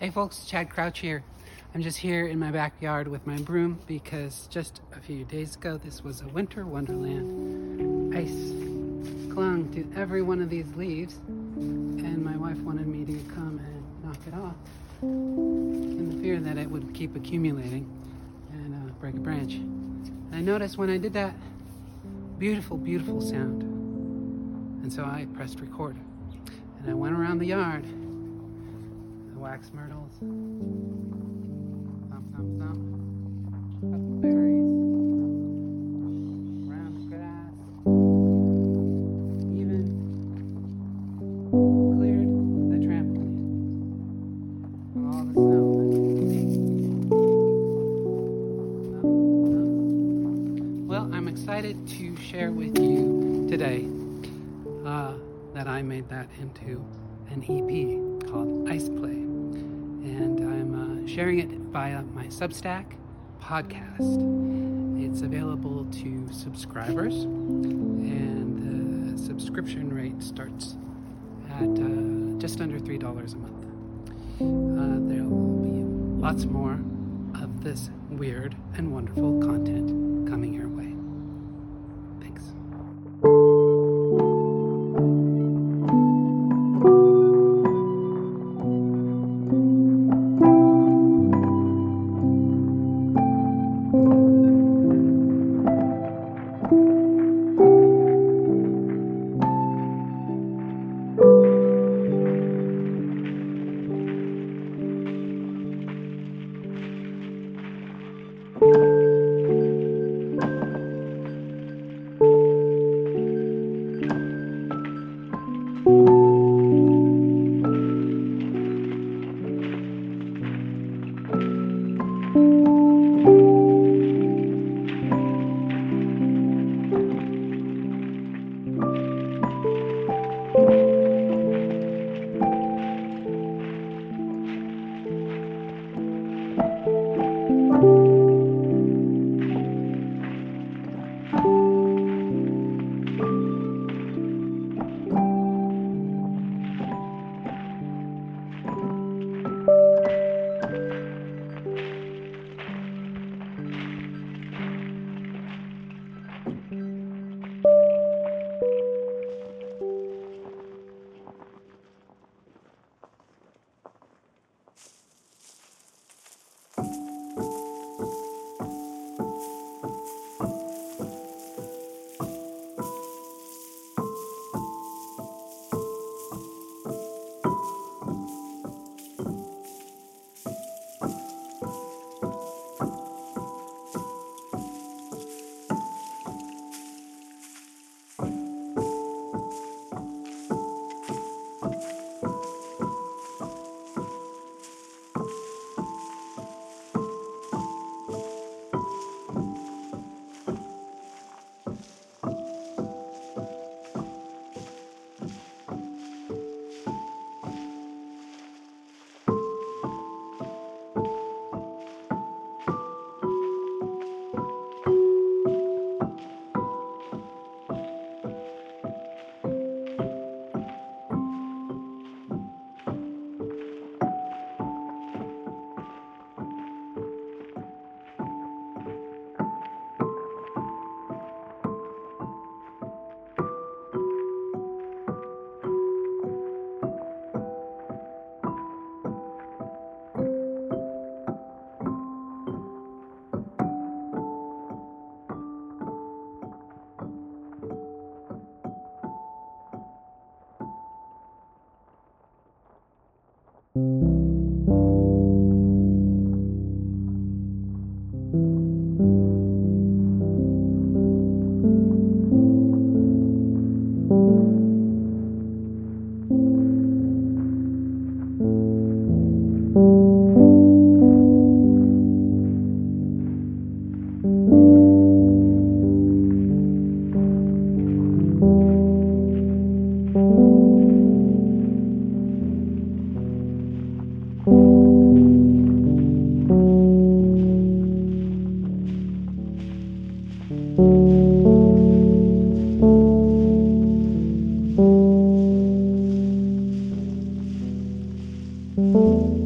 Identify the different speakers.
Speaker 1: Hey folks, Chad Crouch here. I'm just here in my backyard with my broom because just a few days ago this was a winter wonderland. Ice clung to every one of these leaves and my wife wanted me to come and knock it off in the fear that it would keep accumulating and uh, break a branch. And I noticed when I did that, beautiful, beautiful sound. And so I pressed record and I went around the yard wax myrtles. Thump, thump, thump. Huckleberries. Round grass. Even cleared the trampoline of all the snow. Well, I'm excited to share with you today uh, that I made that into an EP called Ice Play and I'm uh, sharing it via my Substack podcast. It's available to subscribers, and the subscription rate starts at uh, just under $3 a month. Uh, there will be lots more of this weird and wonderful content coming your way. thank mm -hmm. you